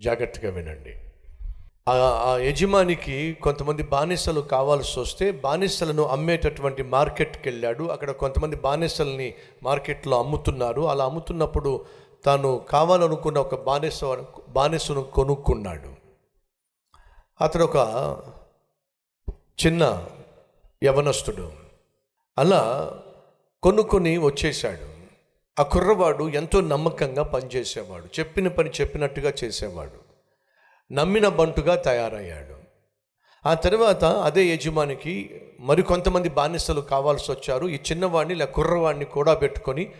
జాగ్రత్తగా వినండి. ఆ యజమానికి కొంతమంది బానిసలు కావాల్సి వస్తే బానిసలను అమ్మేటటువంటి మార్కెట్కి వెళ్ళాడు. అక్కడ కొంతమంది బానిసల్ని మార్కెట్లో అమ్ముతున్నారు. అలా అమ్ముతున్నప్పుడు తాను కావాలనుకున్న ఒక బానిస బానిసను కొనుక్కున్నాడు. అతడు ఒక చిన్న యవనస్తుడు. అలా కొనుక్కొని వచ్చేశాడు. ఆ కుర్రవాడు ఎంతో నమ్మకంగా పనిచేసేవాడు. చెప్పిన పని చెప్పినట్టుగా చేసేవాడు. నమ్మిన బంటుగా తయారయ్యాడు. ఆ తర్వాత అదే యజమానికి మరికొంతమంది బానిసలు కావాల్సి వచ్చారు. ఈ చిన్నవాడిని ఇలా కుర్రవాడిని కూడా పెట్టుకొని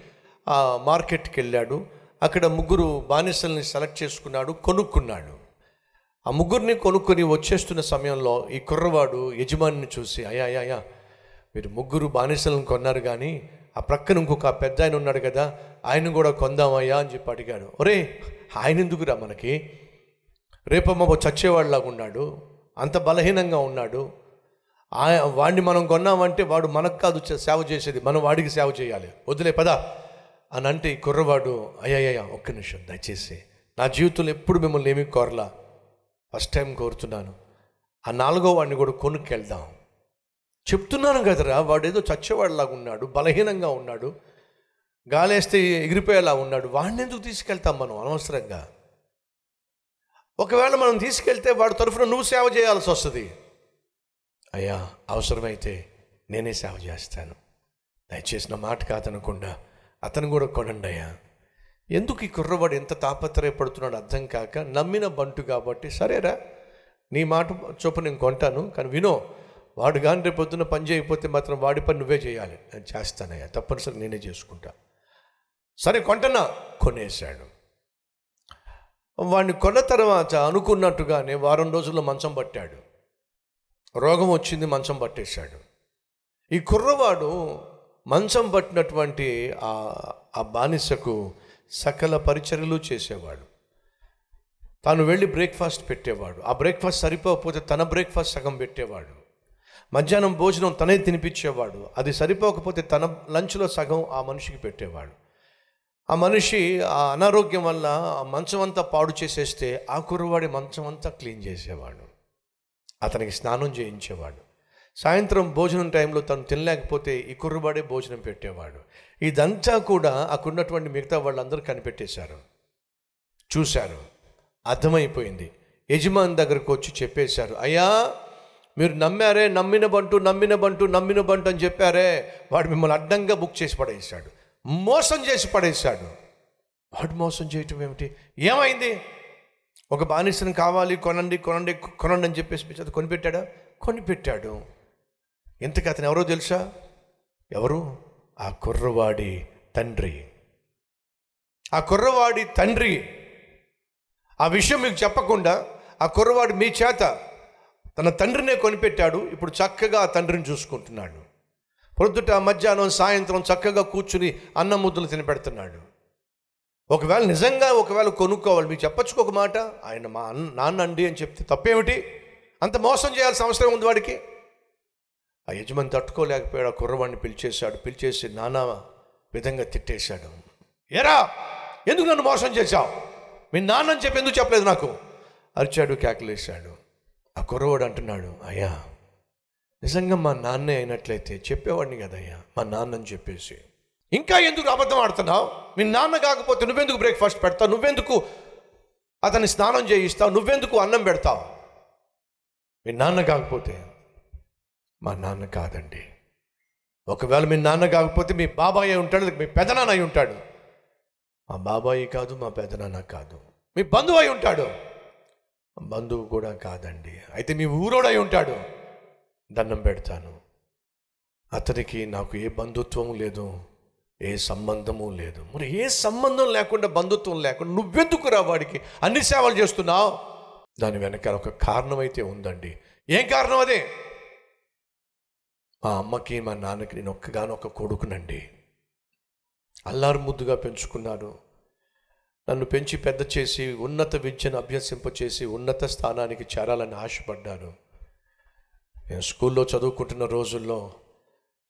ఆ మార్కెట్కి వెళ్ళాడు అక్కడ ముగ్గురు బానిసల్ని సెలెక్ట్ చేసుకున్నాడు కొనుక్కున్నాడు. ఆ ముగ్గురిని కొనుక్కొని వచ్చేస్తున్న సమయంలో ఈ కుర్రవాడు యజమానిని చూసి అయ్యా అయా మీరు ముగ్గురు బానిసలను కొన్నారు కానీ ఆ ప్రక్కన ఇంకొక పెద్ద ఆయన ఉన్నాడు కదా ఆయన కూడా కొందామయ్యా అని చెప్పి అడిగాడు ఒరే ఆయన ఎందుకురా మనకి? రేపమ్మ చచ్చేవాడిలాగా ఉన్నాడు అంత బలహీనంగా ఉన్నాడు. వాడిని మనం కొన్నామంటే వాడు మనకు కాదు సేవ చేసేది మనం వాడికి సేవ చేయాలి. వదిలే పదా. అని అంటే ఈ కుర్రవాడు అయ్యయ్యా ఒక్క నిమిషం దయచేసి. నా జీవితంలో ఎప్పుడు మిమ్మల్ని ఏమీ కోరలా. ఫస్ట్ టైం కోరుతున్నాను. ఆ నాలుగో వాడిని కూడా కొనుక్కెళ్దాం. చెప్తున్నాను కదరా వాడు ఏదో చచ్చేవాడిలాగా ఉన్నాడు బలహీనంగా ఉన్నాడు గాలేస్తే ఎగిరిపోయేలా ఉన్నాడు వాడిని ఎందుకు తీసుకెళ్తాం మనం అనవసరంగా? ఒకవేళ మనం తీసుకెళ్తే వాడి తరఫున నువ్వు సేవ చేయాల్సి వస్తుంది. అయ్యా అవసరమైతే నేనే సేవ చేస్తాను. దయచేసిన మాట కాదనకుండా అతను కూడా కొనండి అయ్యా. ఎందుకు ఈ కుర్రవాడు ఎంత తాపత్రయపడుతున్నాడు అర్థం కాక నమ్మిన బంటు కాబట్టి సరేరా నీ మాట చొప్పు నేను కొంటాను కానీ వినో వాడు కానీ రేపు పొద్దున్న పని చేయకపోతే మాత్రం వాడి పని నువ్వే చేయాలి. నేను చేస్తానయ్యా తప్పనిసరి నేనే చేసుకుంటా. సరే కొంటనా? కొనేశాడు. వాడిని కొన్న తర్వాత అనుకున్నట్టుగానే వారం రోజుల్లో మంచం పట్టాడు. రోగం వచ్చింది మంచం పట్టేశాడు. ఈ కుర్రవాడు మంచం పట్టినటువంటి ఆ ఆ బానిసకు సకల పరిచర్యలు చేసేవాడు. తాను వెళ్ళి బ్రేక్ఫాస్ట్ పెట్టేవాడు. ఆ బ్రేక్ఫాస్ట్ సరిపోకపోతే తన బ్రేక్ఫాస్ట్ సగం పెట్టేవాడు. మధ్యాహ్నం భోజనం తనే తినిపించేవాడు. అది సరిపోకపోతే తన లంచ్లో సగం ఆ మనిషికి పెట్టేవాడు. ఆ మనిషి ఆ అనారోగ్యం వల్ల ఆ మంచం అంతా పాడు చేసేస్తే ఆ కుర్రవాడి మంచం అంతా క్లీన్ చేసేవాడు. అతనికి స్నానం చేయించేవాడు. సాయంత్రం భోజనం టైంలో తను తినలేకపోతే ఈ కుర్రవాడే భోజనం పెట్టేవాడు. ఇదంతా కూడా అక్కడున్నటువంటి మిగతా వాళ్ళందరూ కనిపెట్టేశారు. చూశారు. అర్థమైపోయింది. యజమాని దగ్గరకు వచ్చి చెప్పేశారు అయ్యా మీరు నమ్మారే నమ్మిన బంటు నమ్మిన బంటు నమ్మిన బంటు అని చెప్పారే వాడు మిమ్మల్ని అడ్డంగా బుక్ చేసి పడేశాడు. మోసం చేసి పడేశాడు. వాడు మోసం చేయటం ఏమిటి? ఏమైంది? ఒక బానిసను కావాలి కొనండి కొనండి కొనండి అని చెప్పేసి అది కొనిపెట్టాడా? కొనిపెట్టాడు. ఇంతకు అతను ఎవరో తెలుసా? ఎవరు? ఆ కుర్రవాడి తండ్రి. ఆ కుర్రవాడి తండ్రి. ఆ విషయం మీకు చెప్పకుండా ఆ కుర్రవాడు మీ చేత తన తండ్రినే కొనిపెట్టాడు. ఇప్పుడు చక్కగా ఆ తండ్రిని చూసుకుంటున్నాడు. పొద్దుట మధ్యాహ్నం సాయంత్రం చక్కగా కూర్చుని అన్నం ముద్దలు తినపెడుతున్నాడు. ఒకవేళ నిజంగా ఒకవేళ కొనుక్కోవాలి మీకు చెప్పచ్చు ఒక మాట? ఆయన మా అన్న నాన్న అండి అని చెప్తే తప్పేమిటి? అంత మోసం చేయాల్సిన అవసరం ఉంది వాడికి? ఆ యజమాని తట్టుకోలేకపోయాడు. ఆ కుర్రవాడిని పిలిచేశాడు. పిలిచేసి నానా విధంగా తిట్టేశాడు. ఎరా ఎందుకు నన్ను మోసం చేశావు? మీ నాన్న అని చెప్పి ఎందుకు చెప్పలేదు నాకు? అరిచాడు కేకలేశాడు. ఆ కుర్రవాడు అంటున్నాడు అయ్యా నిజంగా మా నాన్నే అయినట్లయితే చెప్పేవాడిని కదయ్యా మా నాన్న అని చెప్పేసి. ఇంకా ఎందుకు అబద్ధం ఆడుతున్నావు? మీ నాన్న కాకపోతే నువ్వెందుకు బ్రేక్ఫాస్ట్ పెడతావు? నువ్వెందుకు అతన్ని స్నానం చేయిస్తావు? నువ్వెందుకు అన్నం పెడతావు? మీ నాన్న కాకపోతే మా నాన్న కాదండి. ఒకవేళ మీ నాన్న కాకపోతే మీ బాబాయ్ ఉంటాడు మీ పెదనాన్న అయి ఉంటాడు. మా బాబాయి కాదు మా పెదనాన్న కాదు. మీ బంధువు అయి ఉంటాడు. బంధువు కూడా కాదండి. అయితే మీ ఊరోడై ఉంటాడు. దండం పెడతాను. అతనికి నాకు ఏ బంధుత్వం లేదు ఏ సంబంధము లేదు. మరి ఏ సంబంధం లేకుండా బంధుత్వం లేకుండా నువ్వెందుకు రా వాడికి? అన్ని సేవలు చేస్తున్నావు? దాని వెనకాల ఒక కారణం అయితే ఉందండి. ఏం కారణం అదే? మా అమ్మకి మా నాన్నకి నేను ఒక్కగానొక్క కొడుకునండి. అల్లారు ముద్దుగా పెంచుకున్నాను. నన్ను పెంచి పెద్ద చేసి ఉన్నత విద్యను అభ్యసింపచేసి ఉన్నత స్థానానికి చేరాలని ఆశపడ్డాను. నేను స్కూల్లో చదువుకుంటున్న రోజుల్లో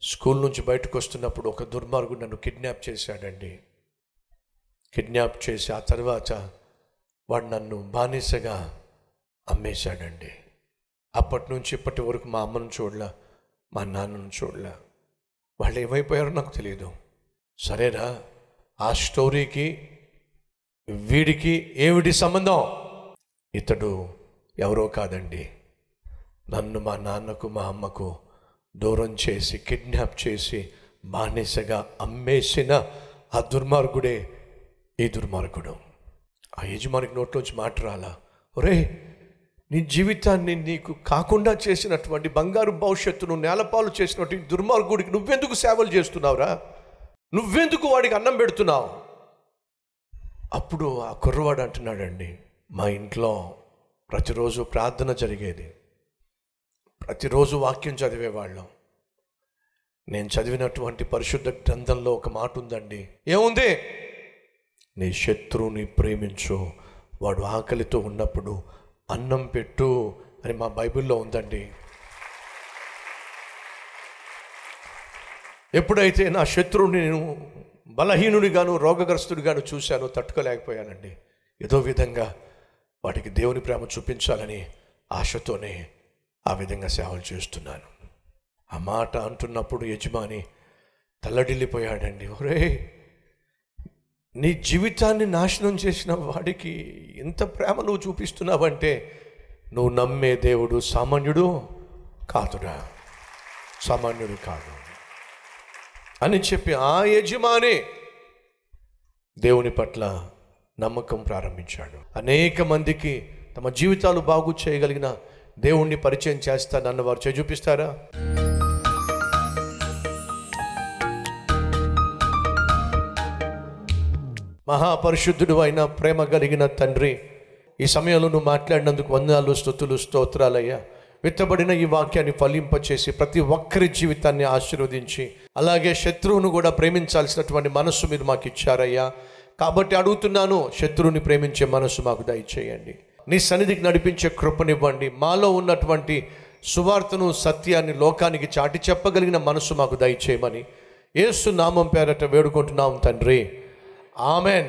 స్కూల్ నుంచి బయటకు వస్తున్నప్పుడు ఒక దుర్మార్గుడు నన్ను కిడ్నాప్ చేశాడండి. కిడ్నాప్ చేసి ఆ తర్వాత వాడు నన్ను బానిసగా అమ్మేశాడండి. అప్పటి నుంచి ఇప్పటి వరకు మా అమ్మను చూడలే మా నాన్నను చూడలే. వాళ్ళు ఏమైపోయారో నాకు తెలియదు సరేనా ఆ స్టోరీకి వీడికి ఏమిటి సంబంధం? ఇతడు ఎవరో కాదండి. నన్ను మా నాన్నకు మా అమ్మకు దూరం చేసి కిడ్నాప్ చేసి బానిసగా అమ్మేసిన ఆ దుర్మార్గుడే ఈ దుర్మార్గుడు. ఆ యజమానికి నోట్లోంచి మాట రాలా. ఒరే నీ జీవితాన్ని నీకు కాకుండా చేసినటువంటి బంగారు భవిష్యత్తును నేలపాలు చేసినటువంటి దుర్మార్గుడికి నువ్వెందుకు సేవలు చేస్తున్నావురా? నువ్వెందుకు వాడికి అన్నం పెడుతున్నావు? అప్పుడు ఆ కుర్రవాడు అంటున్నాడండి మా ఇంట్లో ప్రతిరోజు ప్రార్థన జరిగేది. ప్రతిరోజు వాక్యం చదివేవాళ్ళం. నేను చదివినటువంటి పరిశుద్ధ గ్రంథంలో ఒక మాట ఉందండి. ఏముంది? నీ శత్రువుని ప్రేమించు. వాడు ఆకలితో ఉన్నప్పుడు అన్నం పెట్టు అని మా బైబిల్లో ఉందండి. ఎప్పుడైతే నా శత్రువుని నేను బలహీనుడిగాను రోగగ్రస్తుడిగాను చూశాను తట్టుకోలేకపోయానండి. ఏదో విధంగా వాటికి దేవుని ప్రేమ చూపించాలని ఆశతోనే ఆ విధంగా సేవలు చేస్తున్నాను. ఆ మాట అంటున్నప్పుడు యజమాని తల్లడిల్లిపోయాడండి. ఒరే నీ జీవితాన్ని నాశనం చేసిన వాడికి ఇంత ప్రేమ నువ్వు చూపిస్తున్నావంటే నువ్వు నమ్మే దేవుడు సామాన్యుడు కాదురా. సామాన్యుడు కాదు. అని చెప్పి ఆ యజమాని దేవుని పట్ల నమ్మకం ప్రారంభించాడు. అనేక మందికి తమ జీవితాలు బాగు చేయగలిగిన దేవుణ్ణి పరిచయం చేస్తానన్న వారు చే చూపిస్తారా? మహాపరిశుద్ధుడు అయిన ప్రేమ కలిగిన తండ్రి ఈ సమయంలో నువ్వు మాట్లాడినందుకు వందనాలు స్థుతులు స్తోత్రాలయ్యా. విత్తబడిన ఈ వాక్యాన్ని ఫలింపచేసి ప్రతి ఒక్కరి జీవితాన్ని ఆశీర్వదించి అలాగే శత్రువును కూడా ప్రేమించాల్సినటువంటి మనస్సు మీరు మాకు ఇచ్చారయ్యా. కాబట్టి అడుగుతున్నాను శత్రువుని ప్రేమించే మనస్సు మాకు దయచేయండి. నీ సన్నిధికి నడిపించే కృపనివ్వండి. మాలో ఉన్నటువంటి సువార్తను సత్యాన్ని లోకానికి చాటి చెప్పగలిగిన మనస్సు మాకు దయచేయమని ఏసు నామం పేరట వేడుకుంటున్నాం తండ్రి. ఆమెన్.